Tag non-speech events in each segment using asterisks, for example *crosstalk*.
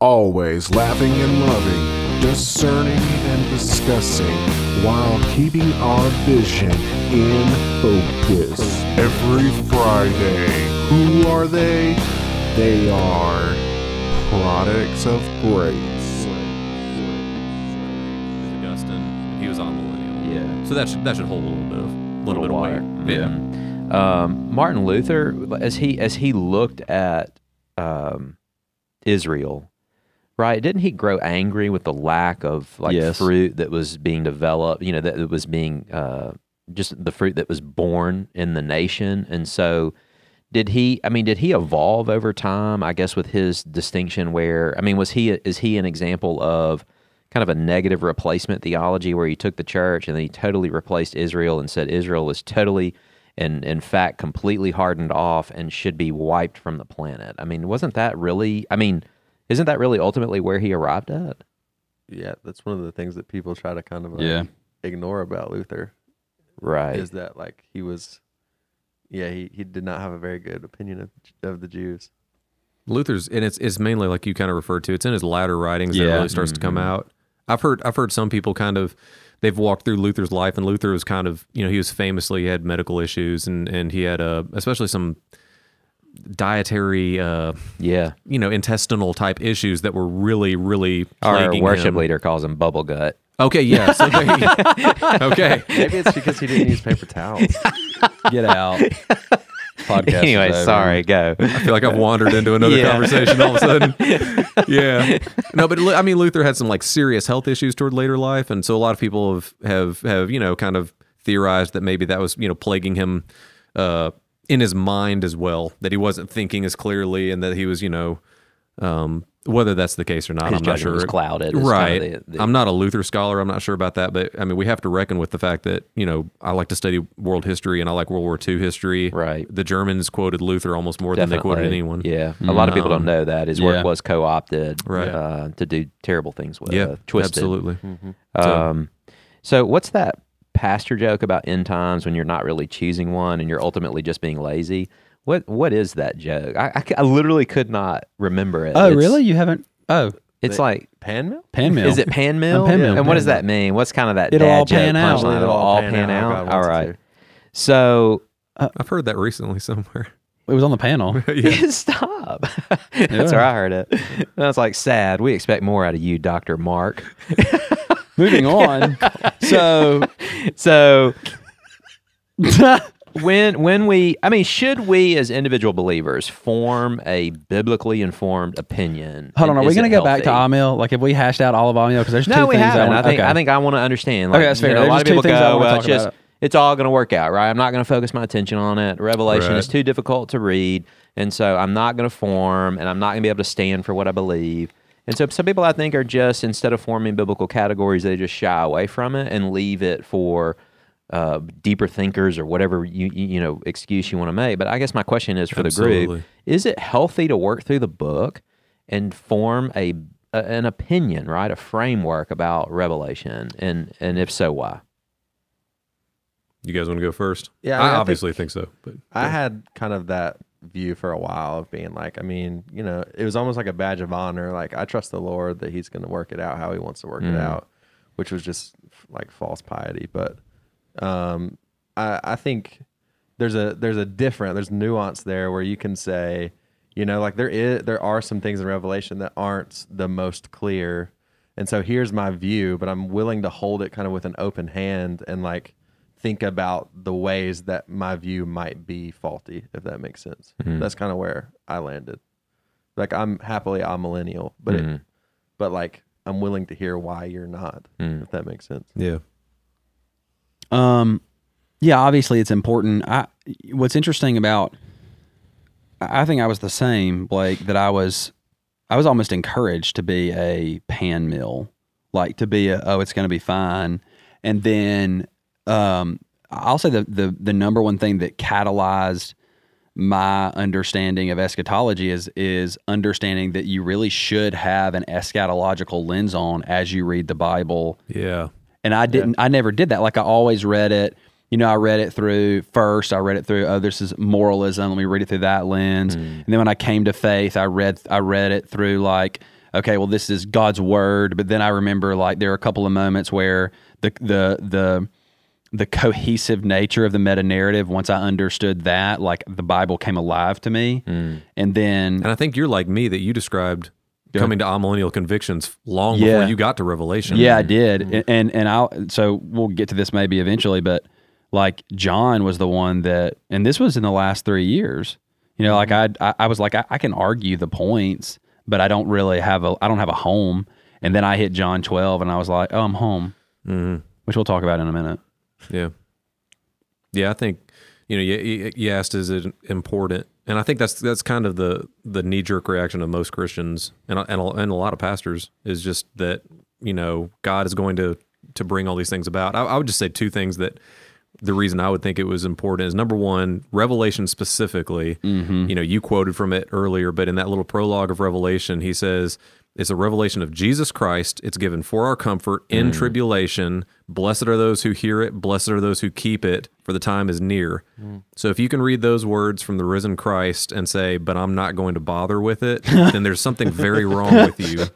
Always laughing and loving, discerning and discussing, while keeping our vision in focus. Every Friday. Who are they? They are products of grace. Augustine. He was amillennial. Yeah. So that should that should hold a little bit of little, bit of water. weight. Yeah. Mhm. Um, Martin Luther, as he as he looked at um, Israel, right? Didn't he grow angry with the lack of like Yes. fruit that was being developed? You know, that it was being uh, just the fruit that was born in the nation, and so. Did he? I mean, did he evolve over time? I guess with his distinction, where I mean, was he? Is he an example of kind of a negative replacement theology where he took the church and then he totally replaced Israel and said Israel was totally and in fact completely hardened off and should be wiped from the planet. I mean, wasn't that really I mean, isn't that really ultimately where he arrived at? Yeah, that's one of the things that people try to kind of like, Yeah. ignore about Luther Right. is that like he was, yeah, he, he did not have a very good opinion of of the Jews. Luther's and it's it's mainly like you kind of referred to. It's in his latter writings that Yeah. it really starts to come out. I've heard I've heard some people kind of they've walked through Luther's life, and Luther was kind of you know he was famously he had medical issues, and and he had uh, especially some dietary uh, yeah. you know intestinal type issues that were really really Our worship him. leader calls him bubble gut. Okay, yes. *laughs* Okay. okay. Maybe it's because he didn't use paper towels. *laughs* Get out. Podcast. anyway, over. sorry, go. I feel like I've wandered into another *laughs* Yeah. conversation all of a sudden. yeah. No, but Lu- I mean, Luther had some like serious health issues toward later life, and so a lot of people have have have you know kind of theorized that maybe that was you know plaguing him uh, in his mind as well, that he wasn't thinking as clearly, and that he was you know. Um, whether that's the case or not, His I'm not sure. was clouded, is kind of right? the- the- I'm not a Luther scholar. I'm not sure about that, but I mean, we have to reckon with the fact that you know I like to study world history and I like World War II history. Right. The Germans quoted Luther almost more than they quoted anyone. Yeah. A lot of people don't Um, know that. His yeah. work was co opted Right. uh, to do terrible things with. Yeah, uh, twisted. absolutely. Um, so what's that pastor joke about end times when you're not really choosing one and you're ultimately just being lazy? What what is that joke? I literally could not remember it. Oh, It's- really? You haven't? Oh, It's like Pan mill? pan mill. is it pan mill? Oh, pan mill, And what does that mean? What's kind of that It'll dad all joke pan out. punchline? It'll all pan, out. God All wants it right. to. So I've heard that recently somewhere. *laughs* It was on the panel. *laughs* yeah. *laughs* stop. That's where I heard it. That's like sad. We expect more out of you, Doctor Mark. Moving *laughs* on. so, *laughs* So *laughs* when when we I mean, should we as individual believers form a biblically informed opinion? hold on. And Are we going to go back to healthy? Amil? Like, have we hashed out all of Amil? Because there's two No, we things haven't. I, I, think okay. I think I want to understand. Like, Okay, that's you fair. know, a There's lot of two people things I go, wanna well, talk it's just about. it's all going to work out, right? I'm not going to focus my attention on it. Revelation Right. is too difficult to read, and so I'm not going to form, and I'm not going to be able to stand for what I believe. And so some people I think are just instead of forming biblical categories, they just shy away from it and leave it for uh, deeper thinkers or whatever you you you know excuse you want to make. But I guess my question is for the group: Is it healthy to work through the book and form a, a an opinion, right, a framework about Revelation, and and if so, why? You guys want to go first? Yeah, I I, mean, I think- obviously think, so. But I had kind of that view for a while of being like, I mean, you know, it was almost like a badge of honor. Like, I trust the Lord that He's going to work it out how He wants to work it out, which was just like false piety. But um, I, I think there's a there's a different there's nuance there where you can say, you know, like there is there are some things in Revelation that aren't the most clear, and so here's my view, but I'm willing to hold it kind of with an open hand and like think about the ways that my view might be faulty, if that makes sense. Mm-hmm. That's kind of where I landed. Like I'm happily amillennial, but it, mm-hmm. but like I'm willing to hear why you're not, mm. if that makes sense. yeah, Um, yeah, obviously it's important. I what's interesting about I I think I was the same, Blake, that I was I was almost encouraged to be a pan mill, like to be a oh it's going to be fine, and then um, I'll say the the the number one thing that catalyzed my understanding of eschatology is is understanding that you really should have an eschatological lens on as you read the Bible yeah, and I didn't. I never did that. Like I always read it. You know, I read it through first. I read it through. Oh, this is moralism. Let me read it through that lens. And then when I came to faith, I read. I read it through like, okay, well, this is God's word. But then I remember like there are a couple of moments where the the the the cohesive nature of the meta narrative. Once I understood that, like the Bible came alive to me, Mm. and then And I think you're like me that you described coming to amillennial convictions long Yeah. before you got to Revelation. Yeah, I did, and and, and I'll so we'll get to this maybe eventually, but like John was the one that, and this was in the last three years. You know, like I I, I was like I, I can argue the points, but I don't really have a I don't have a home. And then I hit John twelve, and I was like, oh, I'm home, Mhm. which we'll talk about in a minute. Yeah. Yeah, I think you know you, you- asked is it important, and I think that's that's kind of the the knee jerk reaction of most Christians and and a, and a lot of pastors is just that you know God is going to to bring all these things about. I, I would just say two things that the reason I would think it was important is number one, Revelation specifically. Mm-hmm. You know, you quoted from it earlier, but in that little prologue of Revelation, he says it's a revelation of Jesus Christ. It's given for our comfort in mm. tribulation. Blessed are those who hear it. Blessed are those who keep it, for the time is near. So if you can read those words from the risen Christ and say, "But I'm not going to bother with it," *laughs* then there's something very wrong with you.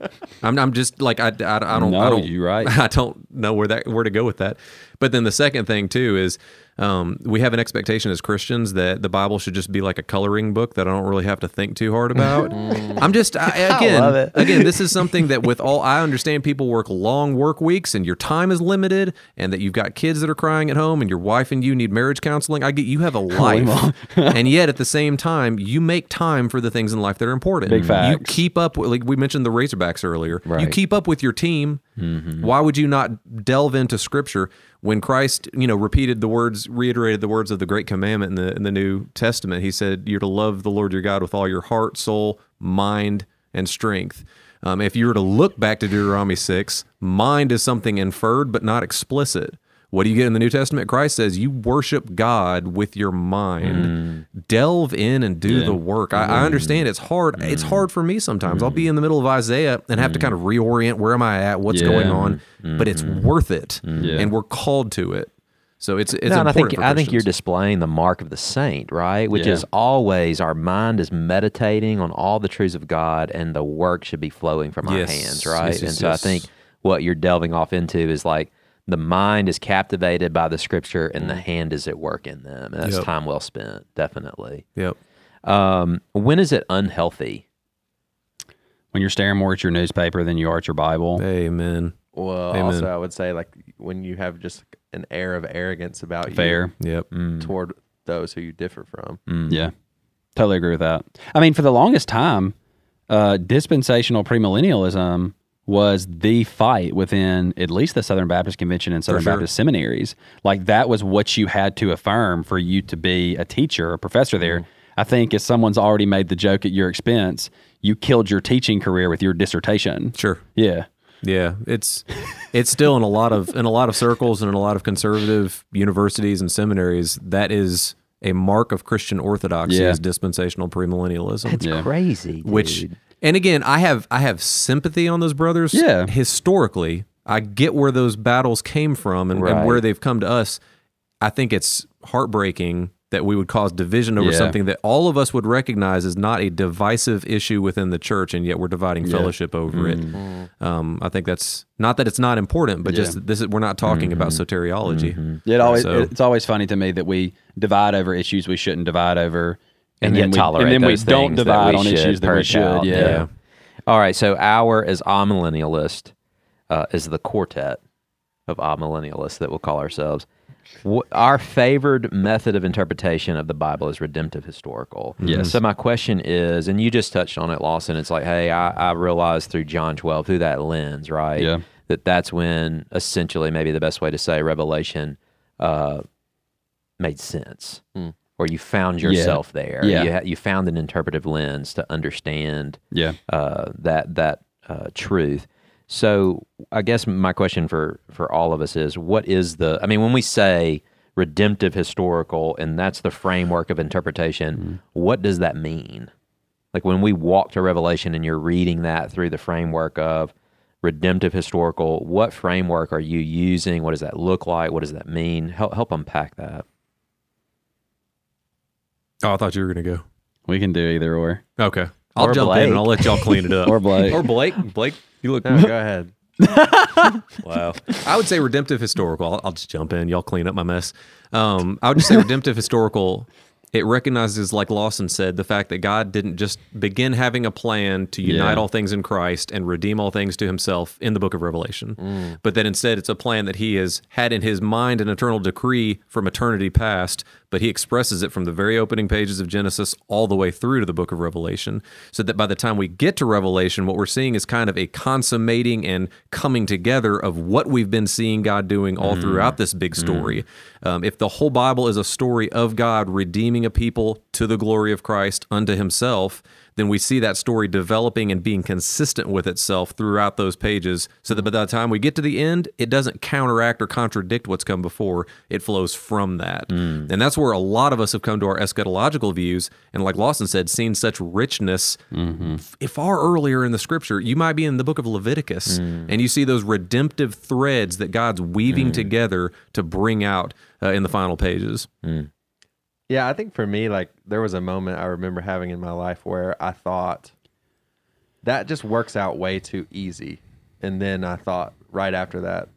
I'm, I'm just like I, I, I don't. I No, don't. you're right. *laughs* I don't know where that where to go with that. But then the second thing too is um, we have an expectation as Christians that the Bible should just be like a coloring book that I don't really have to think too hard about. *laughs* I'm just I, again it. again this is something that with all I understand people work long work weeks and your time is limited and that you've got kids that are crying at home and your wife and you need marriage counseling. I get you have a *laughs* life, *laughs* and yet at the same time you make time for the things in life that are important. Big facts. You keep up with, like we mentioned the Razorbacks earlier. You keep up with your team. Mm-hmm. Why would you not delve into Scripture when Christ, you know, repeated the words, reiterated the words of the Great Commandment in the in the New Testament? He said, "You're to love the Lord your God with all your heart, soul, mind, and strength." Um, if you were to look back to Deuteronomy six, mind is something inferred but not explicit. What do you get in the New Testament? Christ says you worship God with your mind. Hmm. Delve in and do the work. I, I hmm. understand it's hard. It's hmm. hard for me sometimes. I'll be in the middle of Isaiah and have to kind of reorient where am I at, what's Yeah. going on, but it's worth it, Yeah. and we're called to it. So it's it's no, and I think for I think you're displaying the mark of the saint, right? Which Yeah. is always our mind is meditating on all the truths of God, and the work should be flowing from our hands, right? Yes, yes, and so yes. I think what you're delving off into is like the mind is captivated by the scripture, and the hand is at work in them, and that's Yep. time well spent, definitely. Yep. Um, when is it unhealthy? When you're staring more at your newspaper than you are at your Bible. Amen. Well, Amen. also I would say like when you have just an air of arrogance about you Fair. Yep. you toward those who you differ from. Mm. Yeah, totally agree with that. I mean, for the longest time, uh, dispensational premillennialism was the fight within at least the Southern Baptist Convention and Southern sure. Baptist seminaries. Like that was what you had to affirm for you to be a teacher, a professor there. Mm-hmm. I think if someone's already made the joke at your expense, you killed your teaching career with your dissertation. Sure. Yeah. Yeah, it's it's still in a lot of in a lot of circles and in a lot of conservative universities and seminaries that is a mark of Christian orthodoxy Yeah. is dispensational premillennialism. It's Yeah. crazy, which and again i have i have sympathy on those brothers Yeah. historically i get where those battles came from and, and where they've come to us i think it's heartbreaking that we would cause division over Yeah. something that all of us would recognize is not a divisive issue within the church and yet we're dividing fellowship over it um, i think that's not that it's not important but just Yeah. that this is we're not talking about soteriology It always So- it's always funny to me that we divide over issues we shouldn't divide over, and, then yet we, tolerate and then we don't divide we on issues that we should. out. Yeah. All right. So our as amillennialist uh, is the quartet of amillennialists that we'll call ourselves. Our favored method of interpretation of the Bible is redemptive historical. Yes. So my question is, and you just touched on it, Lawson. It's like, hey, I, I realized through John 12, through that lens, right? Yeah. That that's when essentially maybe the best way to say Revelation uh, made sense, or you found yourself there. Yeah. You, ha- you found an interpretive lens to understand Yeah. uh, that that uh, truth. So I guess my question for for all of us is, what is the? I mean, when we say redemptive historical, and that's the framework of interpretation, mm-hmm. what does that mean? Like when we walk to Revelation, and you're reading that through the framework of redemptive historical, what framework are you using? What does that look like? What does that mean? Help help unpack that. oh i thought you were going to go We can do either or. okay I'll Or jump in and I'll let y'all clean it up. *laughs* Or Blake. Or Blake. Blake, you look. No, go ahead. *laughs* Wow. I would say redemptive historical. I'll, I'll just jump in. Y'all clean up my mess. Um, I would just say redemptive historical. It recognizes, like Lawson said, the fact that God didn't just begin having a plan to unite Yeah. all things in Christ and redeem all things to himself in the book of Revelation, but that instead it's a plan that he has had in his mind an eternal decree from eternity past, but he expresses it from the very opening pages of Genesis all the way through to the book of Revelation. So that by the time we get to Revelation, what we're seeing is kind of a consummating and coming together of what we've been seeing God doing all throughout this big story. Um, if the whole Bible is a story of God redeeming a people to the glory of Christ unto himself, then we see that story developing and being consistent with itself throughout those pages so that by the time we get to the end, it doesn't counteract or contradict what's come before. It flows from that. Mm. And that's where a lot of us have come to our eschatological views. And like Lawson said, seen such richness mm-hmm. f- far earlier in the scripture. You might be in the book of Leviticus mm. and you see those redemptive threads that God's weaving mm. together to bring out uh, in the final pages. Yeah, I think for me, like there was a moment I remember having in my life where I thought that just works out way too easy. And then I thought right after that,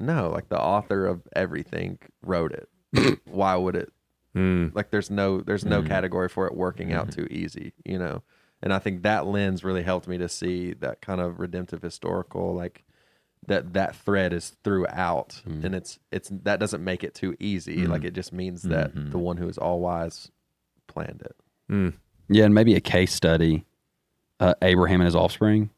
no, like the author of everything wrote it. *coughs* Why would it? Mm. Like there's no there's no mm. category for it working out mm-hmm. too easy, you know. And I think that lens really helped me to see that kind of redemptive historical like that that thread is throughout mm-hmm. and it's it's that doesn't make it too easy mm-hmm. like it just means that mm-hmm. the one who is all wise planned it mm. Yeah, and maybe a case study, uh, Abraham and his offspring.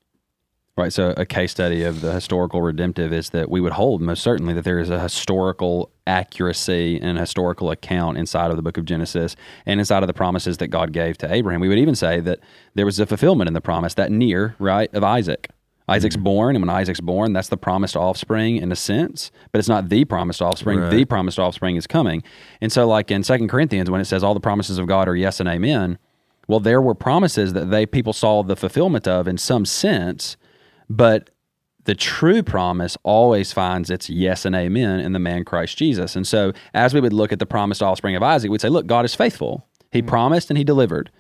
Right. So a case study of the historical redemptive is that we would hold most certainly that there is a historical accuracy and historical account inside of the book of Genesis and inside of the promises that God gave to Abraham. We would even say that there was a fulfillment in the promise, that near, right, of Isaac. Isaac's born, and when Isaac's born, that's the promised offspring in a sense, but it's not the promised offspring. The promised offspring is coming. And so, like in Second Corinthians, when it says all the promises of God are yes and amen, well, there were promises that they people saw the fulfillment of in some sense, but the true promise always finds its yes and amen in the man Christ Jesus. And so, as we would look at the promised offspring of Isaac, we'd say, look, God is faithful. He promised and he delivered.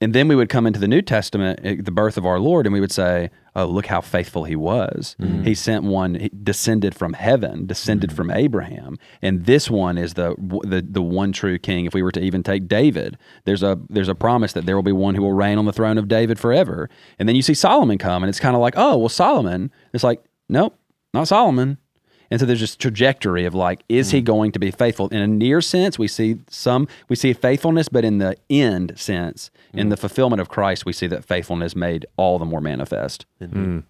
And then we would come into the New Testament, eh, the birth of our Lord, and we would say, "Oh, look how faithful He was. Mm-hmm. He sent one he descended from heaven, descended mm-hmm. from Abraham, and this one is the the the one true King. If we were to even take David, there's a there's a promise that there will be one who will reign on the throne of David forever. And then you see Solomon come, and it's kind of like, oh, well, Solomon. It's like, nope, not Solomon. And so there's this trajectory of like, is he mm. going to be faithful? In a near sense, we see some, we see faithfulness, but in the end sense, in mm. the fulfillment of Christ, we see that faithfulness made all the more manifest. Mm.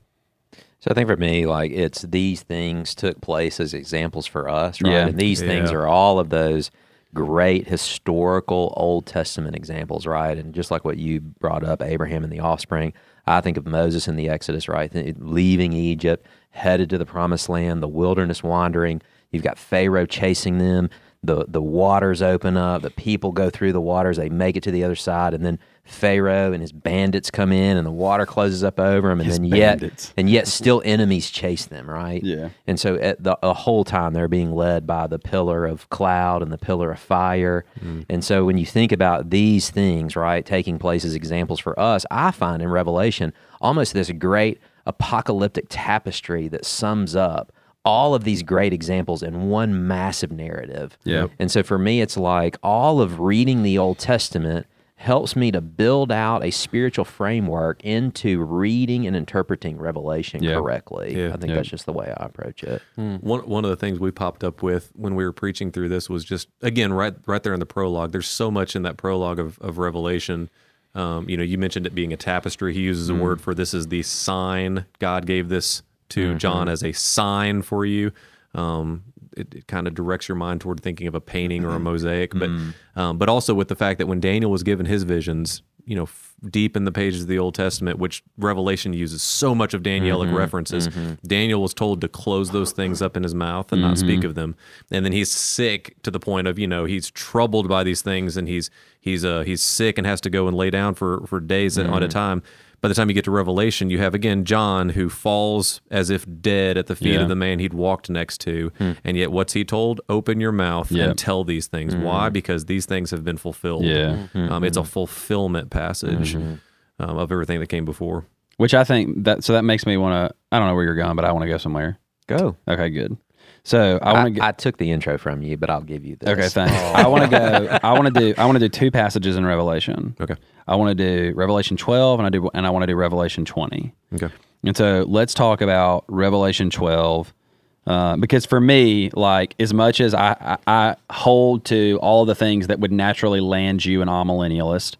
So I think for me, like it's these things took place as examples for us, right? Yeah. And these things are all of those great historical Old Testament examples, right? And just like what you brought up, Abraham and the offspring, I think of Moses in the Exodus, right? Leaving Egypt, headed to the promised land, the wilderness wandering. You've got Pharaoh chasing them. The the waters open up. The people go through the waters. They make it to the other side, and then Pharaoh and his bandits come in, and the water closes up over them. And His then yet, bandits. and yet still enemies chase them, right? Yeah. And so at the, the whole time they're being led by the pillar of cloud and the pillar of fire. Mm. And so when you think about these things, right, taking place as examples for us, I find in Revelation almost this great apocalyptic tapestry that sums up all of these great examples in one massive narrative. Yeah. And so for me, it's like all of reading the Old Testament helps me to build out a spiritual framework into reading and interpreting Revelation Yeah. correctly. Yeah. I think Yeah. that's just the way I approach it. One one of the things we popped up with when we were preaching through this was just again right right there in the prologue. There's so much in that prologue of, of Revelation. Um, you know, you mentioned it being a tapestry. He uses a word for this is the sign. God gave this to mm-hmm. John as a sign for you. Um, it, it kind of directs your mind toward thinking of a painting or a mm-hmm. mosaic, but mm. um, but also with the fact that when Daniel was given his visions, you know, f- deep in the pages of the Old Testament, which Revelation uses so much of Danielic mm-hmm. references, Daniel was told to close those things up in his mouth and not speak of them. And then he's sick to the point of, you know, he's troubled by these things and he's he's uh he's sick and has to go and lay down for for days at at a mm. time. By the time you get to Revelation, you have again John who falls as if dead at the feet Yeah. of the man he'd walked next to. And yet, what's he told? Open your mouth Yeah. and tell these things. Why? Because these things have been fulfilled. Yeah. Um, it's a fulfillment passage. um, of everything that came before. Which I think that so that makes me want to. I don't know where you're going, but I want to go somewhere. Go. Okay, good. So I I, want to get. I took the intro from you, but I'll give you this. Okay, thanks. I want to go. I want to do. *laughs* I want to do two passages in Revelation. Okay. I want to do Revelation 12, and I do, and I want to do Revelation 20. Okay. And so let's talk about Revelation 12. Uh, because for me, like as much as I, I, I hold to all the things that would naturally land you an amillennialist,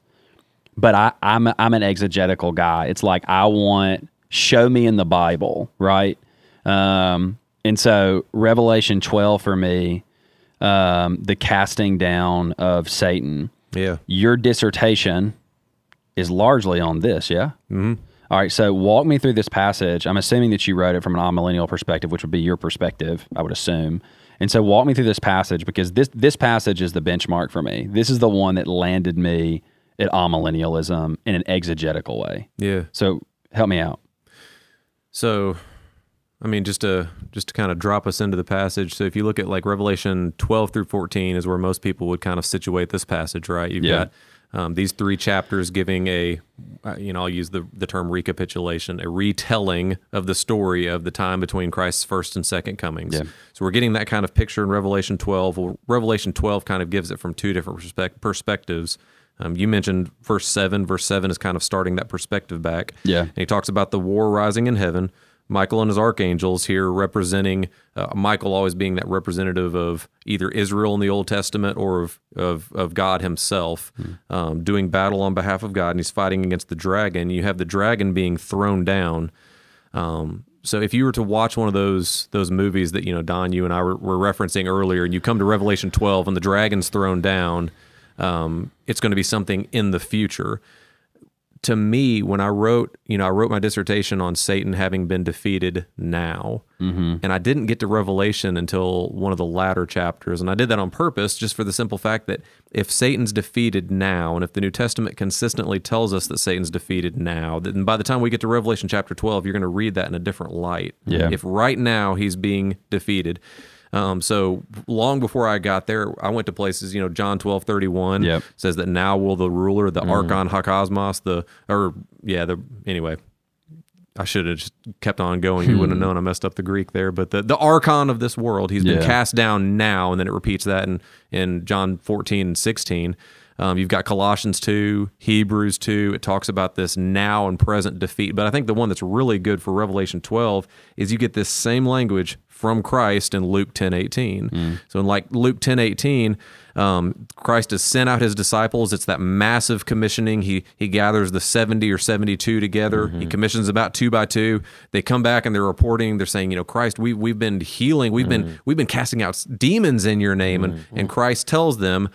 but I, I'm a, I'm an exegetical guy. It's like I want show me in the Bible, right? Um, and so Revelation 12 for me, um, the casting down of Satan. Yeah. Your dissertation is largely on this, yeah. Mm-hmm. right. So walk me through this passage. I'm assuming that you wrote it from an amillennial perspective, which would be your perspective, I would assume. And so walk me through this passage because this this passage is the benchmark for me. This is the one that landed me at amillennialism in an exegetical way. Yeah. So help me out. So, I mean, just to just to kind of drop us into the passage. So, if you look at like Revelation 12 through 14, is where most people would kind of situate this passage, right? You've Yeah. got um, these three chapters giving a, uh, you know, I'll use the the term recapitulation, a retelling of the story of the time between Christ's first and second comings. Yeah. So we're getting that kind of picture in Revelation 12. Well, Revelation 12 kind of gives it from two different perspec- perspectives. Um, you mentioned verse 7. Verse 7 is kind of starting that perspective back. Yeah. And he talks about the war rising in heaven. Michael and his archangels here representing uh, Michael always being that representative of either Israel in the Old Testament or of of, of God Himself, um, doing battle on behalf of God, and he's fighting against the dragon. You have the dragon being thrown down. Um, so if you were to watch one of those those movies that you know Don, you and I were, were referencing earlier, and you come to Revelation 12 and the dragon's thrown down, um, it's going to be something in the future to me, when I wrote, you know, I wrote my dissertation on Satan having been defeated now, mm-hmm. and I didn't get to Revelation until one of the latter chapters, and I did that on purpose, just for the simple fact that if Satan's defeated now, and if the New Testament consistently tells us that Satan's defeated now, then by the time we get to Revelation chapter twelve, you're going to read that in a different light. Yeah. If right now he's being defeated. Um, so long before I got there, I went to places, you know, John twelve thirty one Yep. says that now will the ruler, the archon hakosmos, the or yeah, the anyway. I should have just kept on going. You wouldn't have known I messed up the Greek there. But the, the archon of this world, he's been Yeah. cast down now, and then it repeats that in, in John 14 and 16. Um, you've got Colossians 2, Hebrews 2. It talks about this now and present defeat. But I think the one that's really good for Revelation 12 is you get this same language from Christ in Luke 10 18. So in like Luke 10 18, um, Christ has sent out his disciples. It's that massive commissioning. He he gathers the 70 or 72 together. He commissions about two by two. They come back and they're reporting. They're saying, you know, Christ, we we've been healing. We've been we've been casting out demons in your name. And and Christ tells them,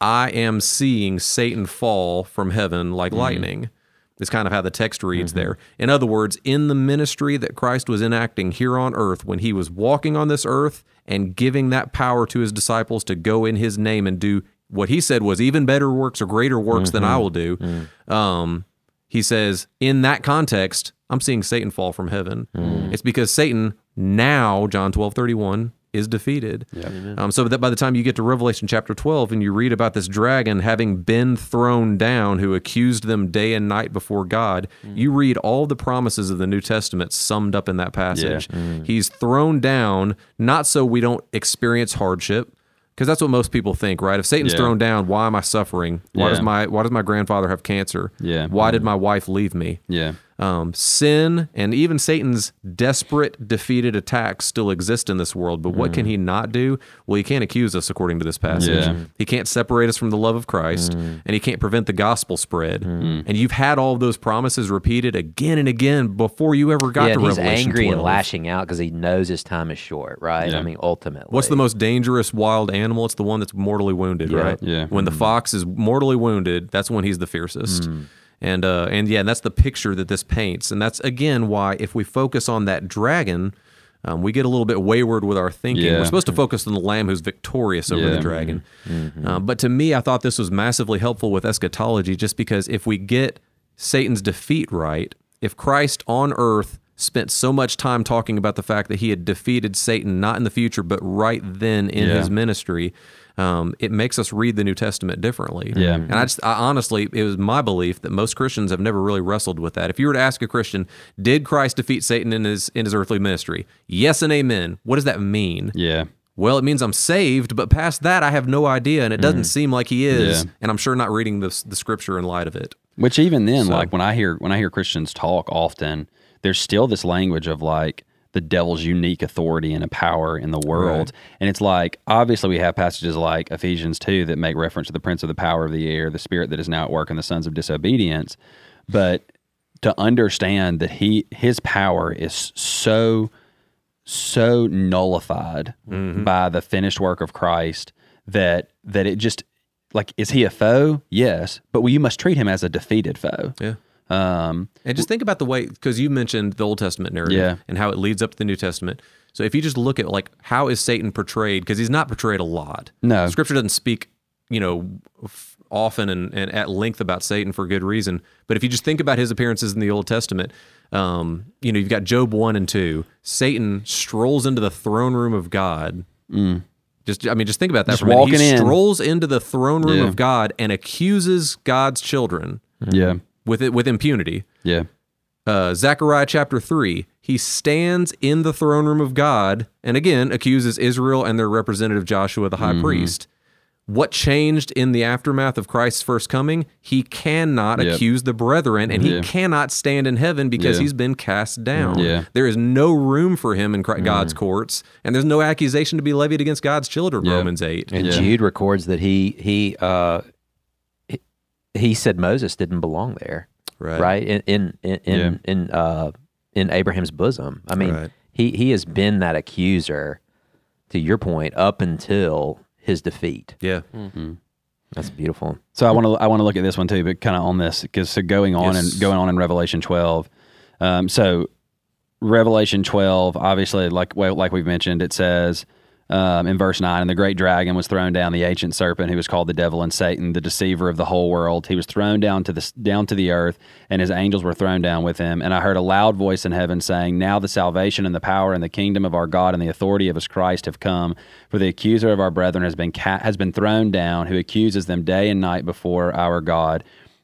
I am seeing Satan fall from heaven like mm. lightning. Is kind of how the text reads mm-hmm. there. In other words, in the ministry that Christ was enacting here on earth, when he was walking on this earth and giving that power to his disciples to go in his name and do what he said was even better works or greater works than I mm-hmm. will do, mm. um, he says, in that context, I'm seeing Satan fall from heaven. Mm. It's because Satan now, John 12 31, is defeated. Um, so that by the time you get to Revelation chapter 12 and you read about this dragon having been thrown down who accused them day and night before God, mm. you read all the promises of the New Testament summed up in that passage. Mm. He's thrown down not so we don't experience hardship. Because that's what most people think, right? If Satan's Yeah. thrown down, why am I suffering? Why does my why does my grandfather have cancer? Yeah. Why did mm. my wife leave me? Yeah. Um, sin and even Satan's desperate, defeated attacks still exist in this world. But what can he not do? Well, he can't accuse us, according to this passage. Yeah. He can't separate us from the love of Christ, mm. and he can't prevent the gospel spread. Mm. And you've had all of those promises repeated again and again before you ever got yeah, to and he's Revelation angry 12. and lashing out because he knows his time is short, right? Yeah. I mean, ultimately. What's the most dangerous wild animal? It's the one that's mortally wounded, Yeah. right? Yeah. When the mm. fox is mortally wounded, that's when he's the fiercest. And uh, and yeah, and that's the picture that this paints. And that's again why if we focus on that dragon, um, we get a little bit wayward with our thinking. Yeah. We're supposed to focus on the lamb who's victorious over Yeah. the dragon. Uh, but to me, I thought this was massively helpful with eschatology, just because if we get Satan's defeat right, if Christ on earth spent so much time talking about the fact that he had defeated Satan not in the future but right then in Yeah. his ministry. Um, it makes us read the New Testament differently. Yeah. And I just I, honestly, it was my belief that most Christians have never really wrestled with that. If you were to ask a Christian, did Christ defeat Satan in his in his earthly ministry? Yes and amen. What does that mean? Yeah. Well, it means I'm saved, but past that, I have no idea, and it doesn't seem like he is. Yeah. And I'm sure not reading the the scripture in light of it. Which even then, like when I hear when I hear Christians talk often, there's still this language of like the devil's unique authority and a power in the world. And it's like obviously we have passages like Ephesians two that make reference to the prince of the power of the air, the spirit that is now at work in the sons of disobedience. But to understand that he his power is so so nullified mm-hmm. by the finished work of Christ that that it just like is he a foe? Yes, but you must treat him as a defeated foe. Yeah. Um, And just think about the way, because you mentioned the Old Testament narrative Yeah. and how it leads up to the New Testament. So if you just look at like how is Satan portrayed, because he's not portrayed a lot. No. Scripture doesn't speak, you know, f- often and, and at length about Satan for good reason. But if you just think about his appearances in the Old Testament, um, you know, you've got Job one and two. Satan strolls into the throne room of God. Just, I mean, just think about that Mm. Just for a minute. walking He in. strolls into the throne room Yeah. of God and accuses God's children yeah, with it with impunity yeah, uh, Zechariah chapter 3, he stands in the throne room of God and again accuses Israel and their representative Joshua, the high priest. What changed in the aftermath of Christ's first coming? He cannot Yep. accuse the brethren and he cannot stand in heaven because Yeah. he's been cast down. Yeah. There is no room for him in Chri- God's courts, and there's no accusation to be levied against God's children, Yeah. Romans 8. And Yeah. Jude records that he he uh he, he said Moses didn't belong there, Right. right? In in in in, Yeah. in uh in Abraham's bosom. I mean, Right. he he has been that accuser to your point up until his defeat. Yeah. That's beautiful. So I want to I want to look at this one too, but kind of on this because so going on Yes. and going on in Revelation 12. Um, so Revelation 12, obviously, like well, like we've mentioned, it says um, in verse nine, and the great dragon was thrown down, the ancient serpent who was called the devil and Satan, the deceiver of the whole world. He was thrown down to the down to the earth, and his angels were thrown down with him. And I heard a loud voice in heaven saying, "Now the salvation and the power and the kingdom of our God and the authority of His Christ have come. For the accuser of our brethren has been ca- has been thrown down, who accuses them day and night before our God."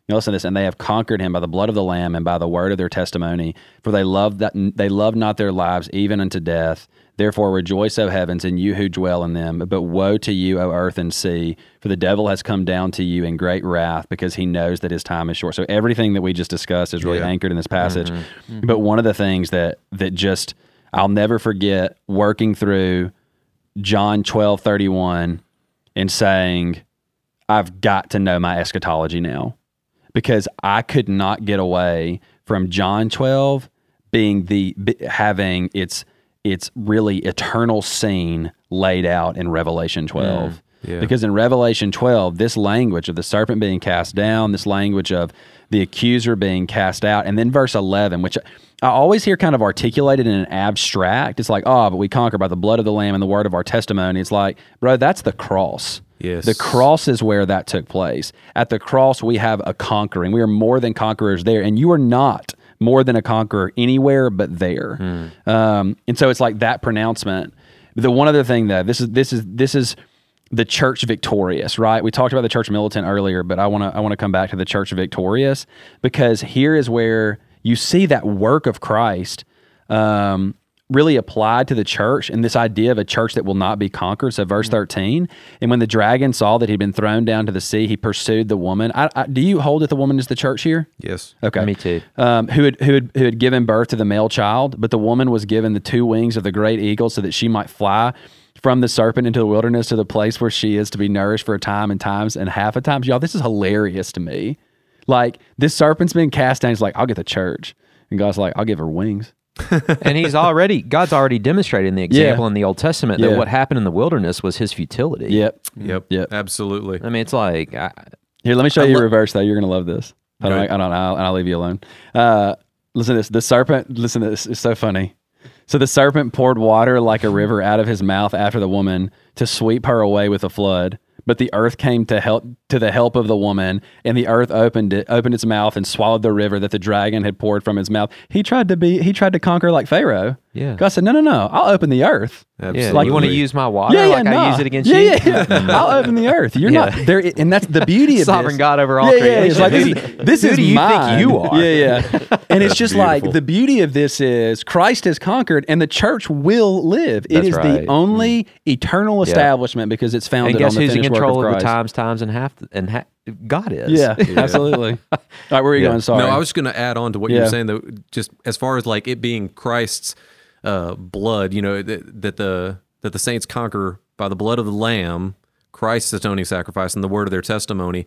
Now listen to this, and they have conquered him by the blood of the Lamb and by the word of their testimony. For they love that they love not their lives even unto death. Therefore rejoice, O heavens, and you who dwell in them. But woe to you, O earth and sea, for the devil has come down to you in great wrath, because he knows that his time is short. So everything that we just discussed is really Yeah. anchored in this passage. Mm-hmm. Mm-hmm. But one of the things that that just I'll never forget working through John twelve thirty one and saying, I've got to know my eschatology now because I could not get away from John 12 being the having its its really eternal scene laid out in Revelation mm, 12. yeah. Because in Revelation 12, this language of the serpent being cast down, this language of the accuser being cast out, and then verse 11, which I always hear kind of articulated in an abstract. It's like, oh, but we conquer by the blood of the Lamb and the word of our testimony. It's like, bro, that's the cross. Yes. The cross is where that took place. At the cross, we have a conquering. We are more than conquerors there, and you are not more than a conqueror anywhere but there. Um, and so it's like that pronouncement. The one other thing though, this is this is this is the church victorious, right? We talked about the church militant earlier, but I want to I want to come back to the church victorious because here is where you see that work of Christ um, really applied to the church and this idea of a church that will not be conquered. So, verse 13, and when the dragon saw that he'd been thrown down to the sea, he pursued the woman. I, I, do you hold that the woman is the church here? Yes. Okay. Me too. Um, who had who had who had given birth to the male child, but the woman was given the two wings of the great eagle, so that she might fly from the serpent into the wilderness to the place where she is to be nourished for a time and times and half a times. Y'all, this is hilarious to me. Like this serpent's been cast down. He's like, I'll get the church, and God's like, I'll give her wings. And he's already God's already demonstrated in the example in the Old Testament Yeah. that what happened in the wilderness was his futility. Yep. Yep. Yep. Absolutely. I mean, it's like I, Here, let me show I you lo- reverse though. You're gonna love this. I don't. Right. I don't. I'll, I'll leave you alone. Uh, listen to this. The serpent. Listen to this. It's so funny. So the serpent poured water like a river out of his mouth after the woman to sweep her away with a flood. But the earth came to help to the help of the woman, and the earth opened it, opened its mouth and swallowed the river that the dragon had poured from his mouth. He tried to be, he tried to conquer like Pharaoh. Yeah. God said, no, no, no, I'll open the earth. Yeah, Absolutely. you want to use my water yeah, yeah, like I use it against yeah, you? Yeah, yeah. *laughs* I'll open the earth. You're Yeah. not there, and that's the beauty of *laughs* Sovereign this. God over all yeah, Yeah, it's like this, is, do- this who is do you think mine. you are? Yeah, yeah. *laughs* And it's just like the beauty of this is Christ has conquered, and the church will live. It That's is right. the only mm-hmm. eternal establishment because it's founded And guess on the who's in control of of, the times, times, and half, and ha- God is. Yeah, absolutely. All right, where are you Yeah. going? Sorry. No, I was just going to add on to what you were saying, though, just as far as like it being Christ's uh, blood, you know, that, that the that the saints conquer by the blood of the Lamb, Christ's atoning sacrifice, and the word of their testimony.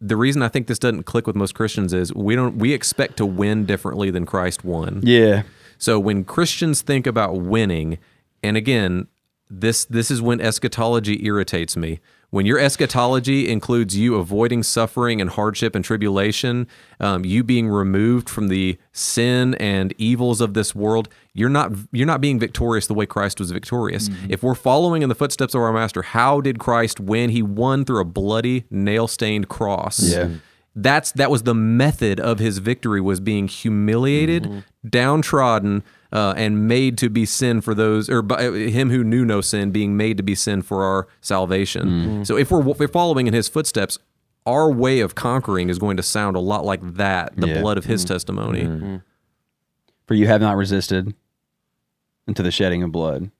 The reason I think this doesn't click with most Christians is we don't we expect to win differently than Christ won. yeah. So when Christians think about winning, and again, this this is when eschatology irritates me. When your eschatology includes you avoiding suffering and hardship and tribulation, um, you being removed from the sin and evils of this world, you're not you're not being victorious the way Christ was victorious. Mm-hmm. If we're following in the footsteps of our Master, how did Christ win? He won through a bloody, nail stained cross Yeah. that's that was the method of his victory was being humiliated mm-hmm. downtrodden uh, and made to be sin for those or by, uh, him who knew no sin being made to be sin for our salvation mm-hmm. so if we're, if we're following in his footsteps our way of conquering is going to sound a lot like that the Yeah. blood of his testimony For you have not resisted unto the shedding of blood.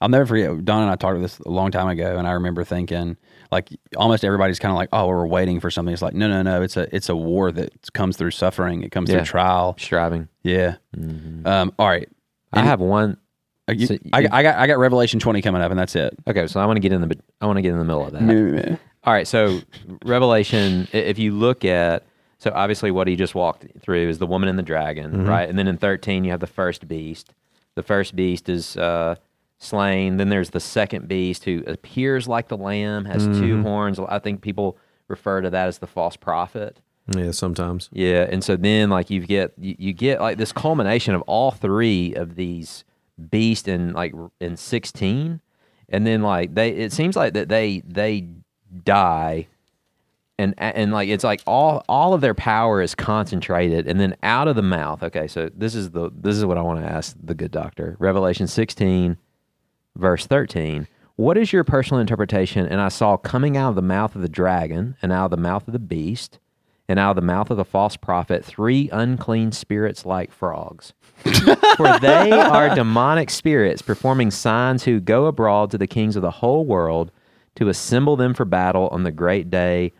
I'll never forget. Don and I talked about this a long time ago, and I remember thinking, like, almost everybody's kind of like, "Oh, we're waiting for something." It's like, no, no, no. It's a it's a war that comes through suffering. It comes Yeah. through trial. Striving. Yeah. Mm-hmm. Um. All right. I have one. Uh, you- So I, you- I got I got Revelation twenty coming up, and that's it. Okay, so I want to get in the I want to get in the middle of that. All right, so Revelation, if you look at, so obviously what he just walked through is the woman and the dragon, Mm-hmm. right? And then in 13, you have the first beast. The first beast is uh, slain. Then there's the second beast who appears like the lamb, has Mm-hmm. two horns. I think people refer to that as the false prophet. yeah sometimes Yeah, and so then like you get you, you get like this culmination of all three of these beasts in like in 16 and then like they it seems like that they they die and and like it's like all all of their power is concentrated and then out of the mouth. Okay so this is the this is what i want to ask the good doctor. Revelation 16 verse 13 what is your personal interpretation? And i saw coming out of the mouth of the dragon and out of the mouth of the beast and out of the mouth of the false prophet three unclean spirits like frogs. *laughs* For they are demonic spirits performing signs who go abroad to the kings of the whole world to assemble them for battle on the great day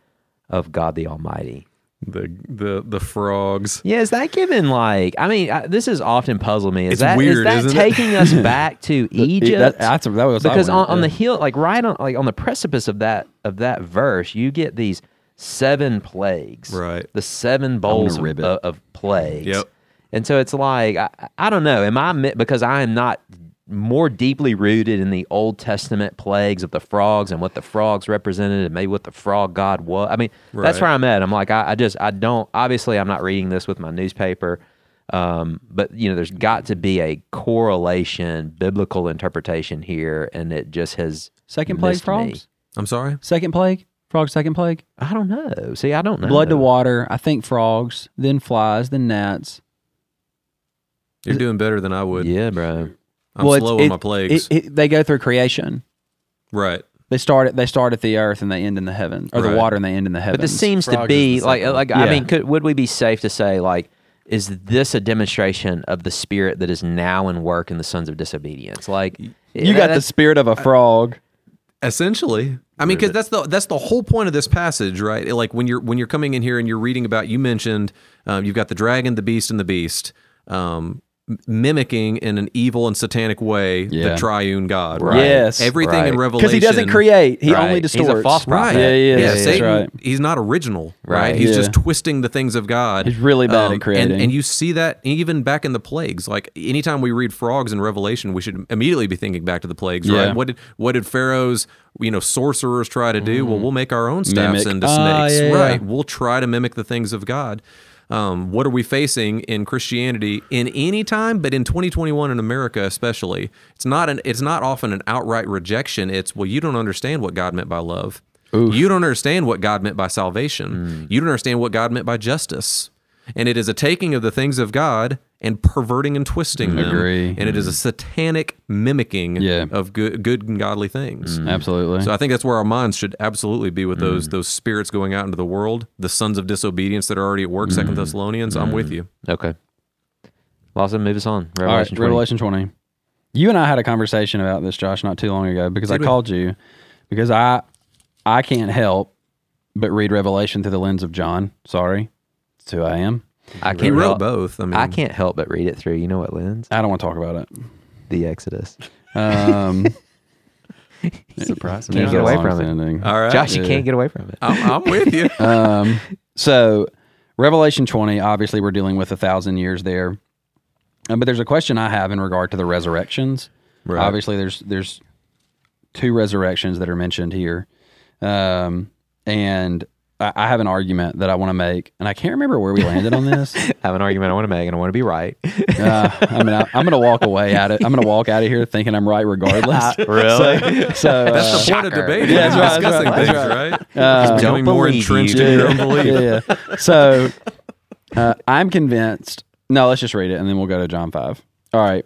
of God the Almighty. the the the frogs Yeah, is that given like? I mean, I, this has often puzzled me. Is It's that is weird, that isn't it? taking us *laughs* back to Egypt? That, that's, that was because on, on the hill, like right on, like on the precipice of that of that verse, you get these seven plagues, Right. The seven bowls of, of, of plagues. Yep. And so it's like I, I don't know. Am I because I am not more deeply rooted in the Old Testament plagues of the frogs and what the frogs represented and maybe what the frog god was. I mean, that's where I'm at. I'm like, I, I just I don't. Obviously, I'm not reading this with my newspaper. Um, but you know, there's got to be a correlation, biblical interpretation here, and it just has second plague missed me. frogs. i'm sorry Second plague frog. Second plague. I don't know. See, I don't know. Blood to water. I think frogs. Then flies. Then gnats. you're doing better than i would Yeah, bro. I'm Well, slow it- on my plagues It, it, they go through creation. right They start at they start at the earth and they end in the heaven, or Right. the water and they end in the heavens. But this seems to be like like one. I mean, could would we be safe to say like is this a demonstration of the spirit that is now in work in the sons of disobedience? Like you got the spirit of a frog. Essentially, I mean, because that's the that's the whole point of this passage, right? Like when you're when you're coming in here and you're reading about, you mentioned um, you've got the dragon, the beast, and the beast, um, m- mimicking in an evil and satanic way Yeah. the triune God. Right. Yes. everything Right. in Revelation Because he doesn't create, he Right. only He's a distorts. false prophet. Right. Yeah, yeah, yeah. that's Satan, right. he's not original, right? Right. He's Yeah. just twisting the things of God. Um, He's really bad at creating. And, you see that even back in the plagues. Like anytime we read frogs in Revelation, we should immediately be thinking back to the plagues, Yeah. right? What did what did Pharaoh's you know sorcerers try to do? Well, we'll make our own staffs Mimic. into Ah, snakes, yeah, yeah. right? We'll try to mimic the things of God. Um, what are we facing in Christianity in any time, but in 2021 in America especially? It's not an it's not often an outright rejection. It's well, you don't understand what God meant by love. You don't understand what God meant by salvation. You don't understand what God meant by justice. And it is a taking of the things of God and perverting and twisting mm-hmm. them. Agree. And it is a mm-hmm. satanic mimicking Yeah. of good, good and godly things. Mm-hmm. Absolutely. So I think that's where our minds should absolutely be with those those spirits going out into the world, the sons of disobedience that are already at work. Second Thessalonians, I'm with you. Okay. Lawson, move us on. All right, Revelation 20. Revelation 20. You and I had a conversation about this, Josh, not too long ago because I we? called you because I I can't help but read Revelation through the lens of John. Sorry. That's who I am. I can't wrote help, both. I mean, I can't help but read it through. You know what lens? I don't want to talk about it. The Exodus. Um, *laughs* Surprise Can't get away from it. All right. Josh, you Yeah. can't get away from it. I'm, I'm with you. *laughs* um, so Revelation 20, obviously we're dealing with a thousand years there. Um, but there's a question I have in regard to the resurrections. Right. Obviously there's there's two resurrections that are mentioned here. Um, and I, I have an argument that I want to make, and I can't remember where we landed on this. *laughs* I have an argument I want to make, and I want to be right. Uh, I mean, I, I'm going to walk away at it. I'm going to walk out of here thinking I'm right regardless. *laughs* really? So That's uh, the point of Shocker. debate. Yeah, that's right, that's discussing right, things, that's right? Uh, Just becoming more believe entrenched you. in your own belief. yeah, yeah. So uh, I'm convinced. No, let's just read it and then we'll go to John 5. All right.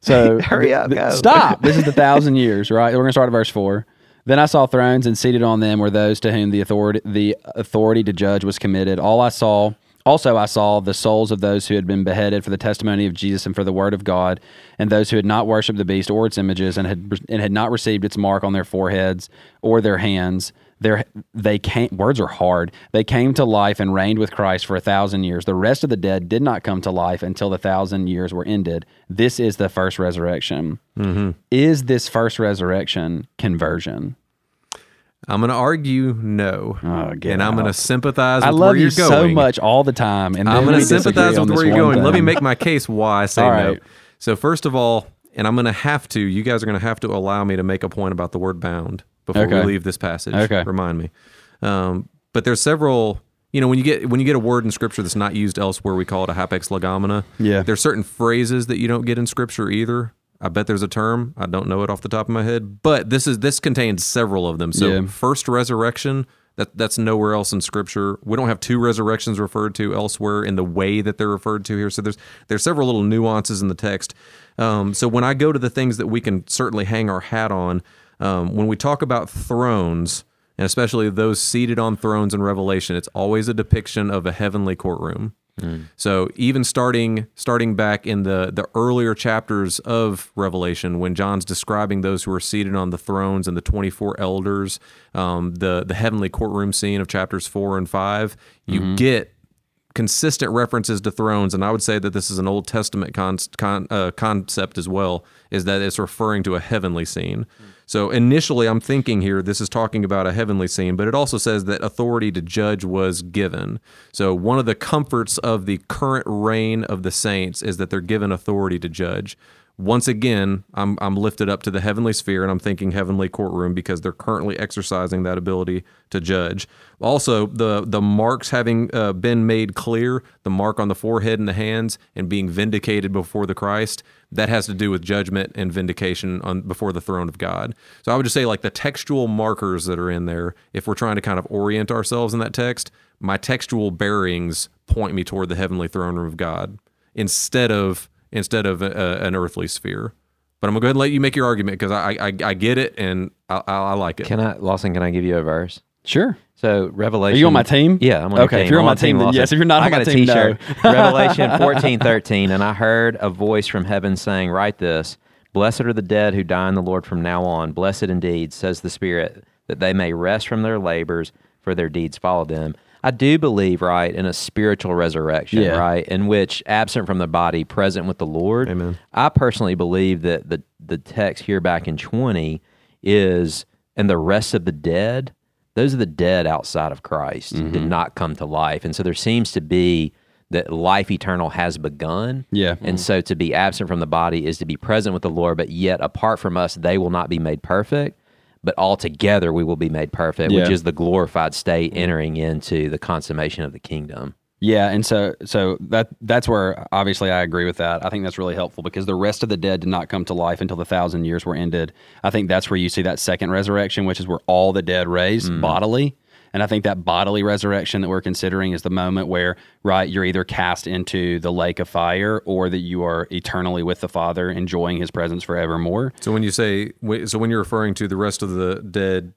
So *laughs* Hurry up, th- go. Stop. This is the thousand years, right? We're going to start at verse 4. Then I saw thrones, and seated on them were those to whom the authority the authority to judge was committed. All I saw, also I saw the souls of those who had been beheaded for the testimony of Jesus and for the word of God, and those who had not worshipped the beast or its images, and had and had not received its mark on their foreheads or their hands. Their, they came words are hard. They came to life and reigned with christ for a thousand years. The rest of the dead did not come to life until the thousand years were ended. This is the first resurrection. Mm-hmm. Is this first resurrection conversion? I'm going to argue no. Oh, and I'm going to sympathize i love you so much all the time and I'm going to sympathize with where you're going. Let me make my case why I say no. So first of all, and I'm going to have to, you guys are going to have to allow me to make a point about the word bound before Okay. we leave this passage. Okay. Remind me. Um, but there's several, you know, when you get when you get a word in scripture that's not used elsewhere, we call it a hapax legomena. Yeah. There's certain phrases that you don't get in scripture either. I bet there's a term. I don't know it off the top of my head, but this is this contains several of them. So Yeah. first resurrection, that that's nowhere else in scripture. We don't have two resurrections referred to elsewhere in the way that they're referred to here. So there's there's several little nuances in the text. Um, so when I go to the things that we can certainly hang our hat on, um, when we talk about thrones, and especially those seated on thrones in Revelation, it's always a depiction of a heavenly courtroom. So even starting starting back in the the earlier chapters of Revelation, when John's describing those who are seated on the thrones and the twenty four elders, um, the the heavenly courtroom scene of chapters four and five, you get consistent references to thrones, and I would say that this is an Old Testament con- con- uh, concept as well, is that it's referring to a heavenly scene. So initially, I'm thinking here this is talking about a heavenly scene, but it also says that authority to judge was given. So one of the comforts of the current reign of the saints is that they're given authority to judge. Once again, I'm, I'm lifted up to the heavenly sphere and I'm thinking heavenly courtroom because they're currently exercising that ability to judge. Also, the, the marks having uh, been made clear, the mark on the forehead and the hands, and being vindicated before the Christ, that has to do with judgment and vindication on before the throne of God. So I would just say, like the textual markers that are in there, if we're trying to kind of orient ourselves in that text, my textual bearings point me toward the heavenly throne room of God instead of instead of a, an earthly sphere. But I'm gonna go ahead and let you make your argument because I, I I get it and I, I, I like it. Can I, Lawson? Can I give you a verse? Sure. So Revelation. Are you on my team? Yeah, I'm on Okay, your team. if you're on I'm my team, then Lawson. yes. If you're not I on got my a team, no. T-shirt. *laughs* Revelation 14, 13. And I heard a voice from heaven saying, "Write this: Blessed are the dead who die in the Lord from now on. Blessed indeed, says the Spirit, that they may rest from their labors, for their deeds follow them." I do believe, right, in a spiritual resurrection, Yeah. right, in which absent from the body, present with the Lord. Amen. I personally believe that the the text here back in 20 is and the rest of the dead, those are the dead outside of Christ Mm-hmm. did not come to life. And so there seems to be that life eternal has begun. Yeah. And so to be absent from the body is to be present with the Lord, but yet apart from us they will not be made perfect. But altogether we will be made perfect, which is the glorified state entering into the consummation of the kingdom. Yeah, and so so that that's where obviously I agree with that. I think that's really helpful because the rest of the dead did not come to life until the thousand years were ended. I think that's where you see that second resurrection, which is where all the dead raised mm-hmm. bodily. And I think that bodily resurrection that we're considering is the moment where, right, you're either cast into the lake of fire or that you are eternally with the Father, enjoying His presence forevermore. So when you say, so when you're referring to the rest of the dead,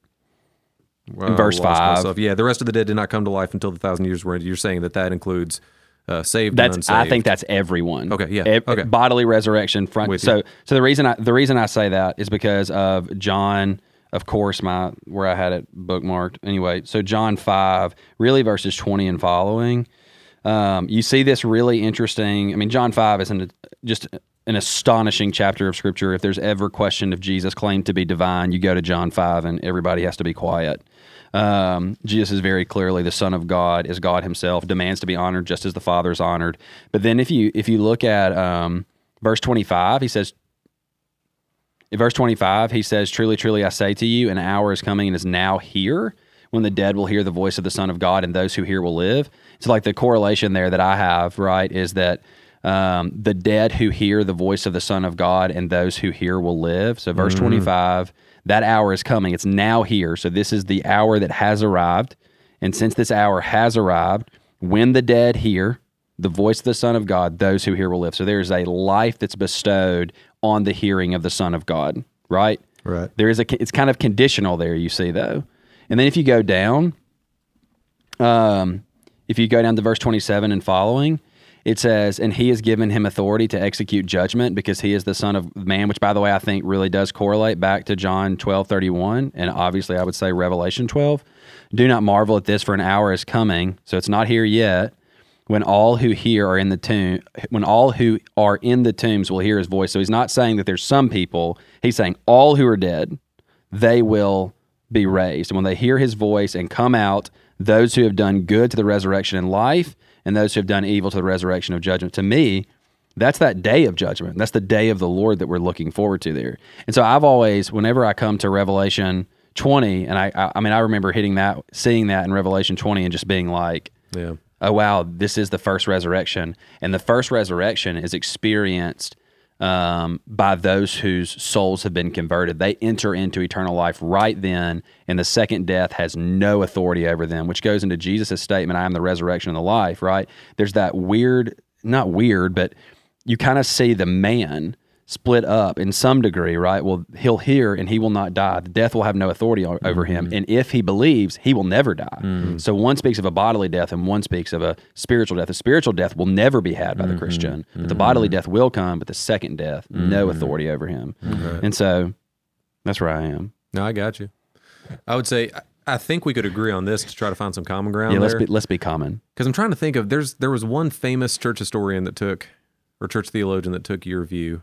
well, verse five. myself. yeah, the rest of the dead did not come to life until the thousand years were ended. You're saying that that includes uh, saved and That's I think that's everyone. Okay, yeah, Ev- okay. Bodily resurrection front. With so you. so the reason I the reason I say that is because of John. Of course, my where I had it bookmarked. Anyway, so John five, really verses twenty and following. Um, you see this really interesting. I mean, John five is an, just an astonishing chapter of scripture. If there's ever question if Jesus claimed to be divine, you go to John five, and everybody has to be quiet. Um, Jesus is very clearly the Son of God, is God Himself, demands to be honored just as the Father is honored. But then if you if you look at um, verse twenty five, he says. In verse 25, he says, Truly, truly, I say to you, an hour is coming and is now here when the dead will hear the voice of the Son of God, and those who hear will live. So, like the correlation there that I have, right, is that um, the dead who hear the voice of the Son of God and those who hear will live. So, verse 25, that hour is coming. It's now here. So, this is the hour that has arrived. And since this hour has arrived, when the dead hear the voice of the Son of God, those who hear will live. So, there's a life that's bestowed on the hearing of the Son of God, right? Right. There is a it's kind of conditional there, you see though. And then if you go down, um, if you go down to verse 27 and following, it says, And he has given him authority to execute judgment because he is the Son of Man, which by the way I think really does correlate back to John 12, 31, and obviously I would say Revelation 12. Do not marvel at this, for an hour is coming. So it's not here yet. When all who hear are in the tomb, when all who are in the tombs will hear his voice. So he's not saying that there's some people. He's saying all who are dead, they will be raised. And when they hear his voice and come out, those who have done good to the resurrection and life, and those who have done evil to the resurrection of judgment. To me, that's that day of judgment. That's the day of the Lord that we're looking forward to there. And so I've always, whenever I come to Revelation 20, and I, I, I mean, I remember hitting that, seeing that in Revelation 20 and just being like, Yeah. Oh wow, this is the first resurrection, and the first resurrection is experienced um, by those whose souls have been converted. They enter into eternal life right then, and the second death has no authority over them, which goes into Jesus' statement, "I am the resurrection and the life." Right? There's that weird, not weird, but you kind of see the man split up in some degree, right? Well, he'll hear and he will not die. The death will have no authority o- over him. Mm-hmm. And if he believes, he will never die. Mm-hmm. So one speaks of a bodily death and one speaks of a spiritual death. The spiritual death will never be had by the mm-hmm. Christian. But the bodily death will come, but the second death, no authority over him. And so that's where I am. No, I got you. I would say I- I think we could agree on this to try to find some common ground Yeah, let's there. be let's be common. Because I'm trying to think of there's there was one famous church historian that took or church theologian that took your view.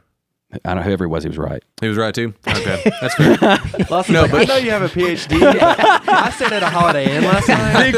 I don't know whoever it was, he was right. He was right too. Okay, *laughs* that's fair. Lawson's like, I know you have a PhD. *laughs* I stayed at a Holiday Inn last night.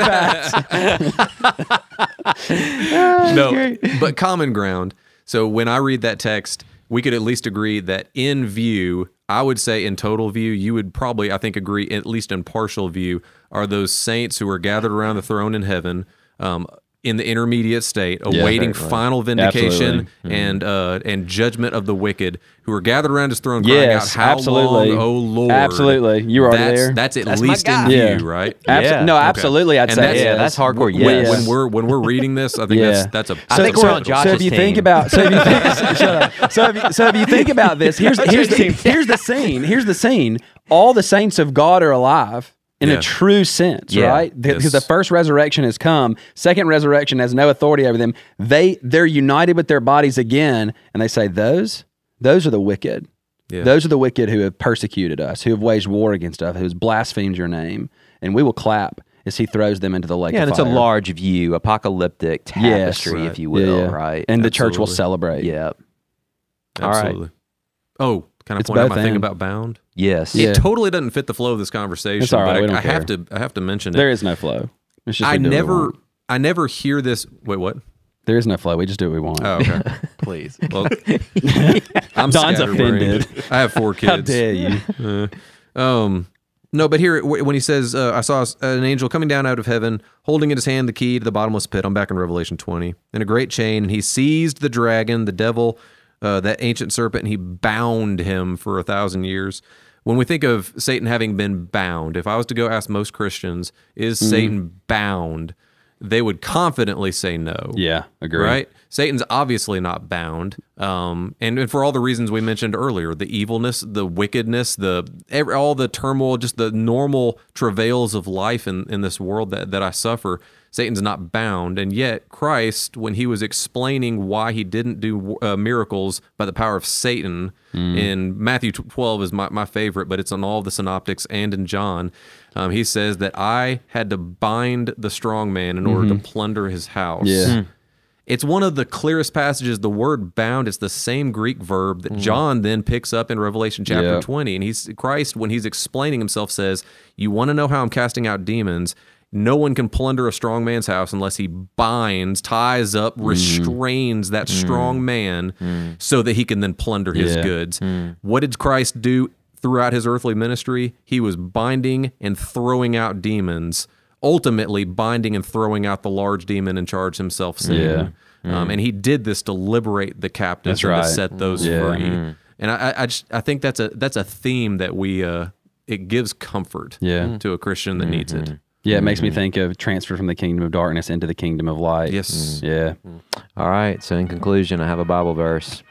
*laughs* no, but common ground. So when I read that text, we could at least agree that in view, I would say in total view, you would probably, I think, agree at least in partial view, are those saints who are gathered around the throne in heaven. Um, in the intermediate state, awaiting final vindication Absolutely. and uh, and judgment of the wicked, who are gathered around his throne, crying Yes, out, "How absolutely. long, O Lord?" Absolutely. you are already that's, there. That's at That's least in guy. view, Yeah. right? Abso- Yeah. no, Okay. absolutely. I'd And say that's- yeah, that's hardcore. When, Yes. when we're when we're reading this, I think Yeah. that's that's a. I that's think a we're on Josh's so if you think team. about so if you *laughs* think shut up. so if you, so if you think about this here's here's the, *laughs* here's the scene here's the scene all the saints of God are alive in Yeah. a true sense Yeah. right because Yes. the first resurrection has come second resurrection has no authority over them they they're united with their bodies again and they say those those are the wicked Yeah. those are the wicked who have persecuted us who have waged war against us who has blasphemed your name and we will clap as he throws them into the lake yeah, of and it's a large view, apocalyptic tapestry, Right. if you will, yeah. right? and the church will Absolutely. celebrate yeah. All right. Absolutely. Oh, can I It's point out both my thing about Bound? Yes. Yeah. It totally doesn't fit the flow of this conversation. It's all right, but we I, don't I have to. I have to mention it. there is no flow it's just I we do what we never. I never hear this. Wait, what? There is no flow. We just do what we want. Oh, okay. *laughs* Please. Well, *laughs* I'm Don's offended. I have four *laughs* kids. How dare you? Um, No, but here when he says, uh, "I saw an angel coming down out of heaven, holding in his hand the key to the bottomless pit." I'm back in Revelation 20, and a great chain, and he seized the dragon, the devil, uh, that ancient serpent, and he bound him for a thousand years. When we think of Satan having been bound, if I was to go ask most Christians, is Satan bound? They would confidently say no. Yeah, agree. Right? Satan's obviously not bound. Um, and, and for all the reasons we mentioned earlier, the evilness, the wickedness, the every, all the turmoil, just the normal travails of life in, in this world that, that I suffer, Satan's not bound. And yet, Christ, when he was explaining why he didn't do uh, miracles by the power of Satan, in Matthew 12 is my, my favorite, but it's on all the synoptics and in John. Um, he says that I had to bind the strong man in order to plunder his house. Yeah. It's one of the clearest passages. The word bound is the same Greek verb that John then picks up in Revelation chapter Yeah. 20. And he's Christ, when he's explaining himself, says, You want to know how I'm casting out demons? No one can plunder a strong man's house unless he binds, ties up, hmm. restrains that hmm. strong man hmm. so that he can then plunder his Yeah. goods. What did Christ do throughout his earthly ministry? He was binding and throwing out demons, ultimately binding and throwing out the large demon in charge himself, Satan. Um, and he did this to liberate the captives That's and right. to set those Yeah. free. And I, I- just I think that's a that's a theme that we uh, it gives comfort Yeah. to a Christian that mm-hmm. needs it. Yeah, it makes me mm-hmm. think of transfer from the kingdom of darkness into the kingdom of light. Yes. Mm-hmm. Yeah. Mm-hmm. All right. So, in conclusion, I have a Bible verse.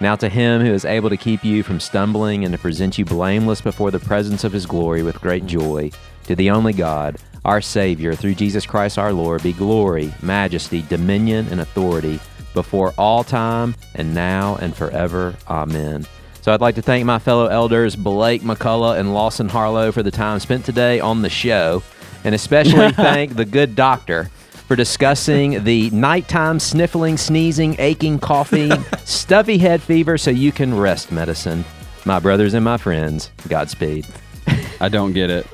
Now, to him who is able to keep you from stumbling and to present you blameless before the presence of his glory with great joy, to the only God, our Savior, through Jesus Christ our Lord, be glory, majesty, dominion, and authority before all time and now and forever. Amen. So, I'd like to thank my fellow elders, Blake McCullough and Lawson Harlow, for the time spent today on the show, and especially *laughs* thank the good doctor for discussing the nighttime sniffling, sneezing, aching, coughing, *laughs* stuffy head fever so you can rest medicine. My brothers and my friends, Godspeed. I don't get it.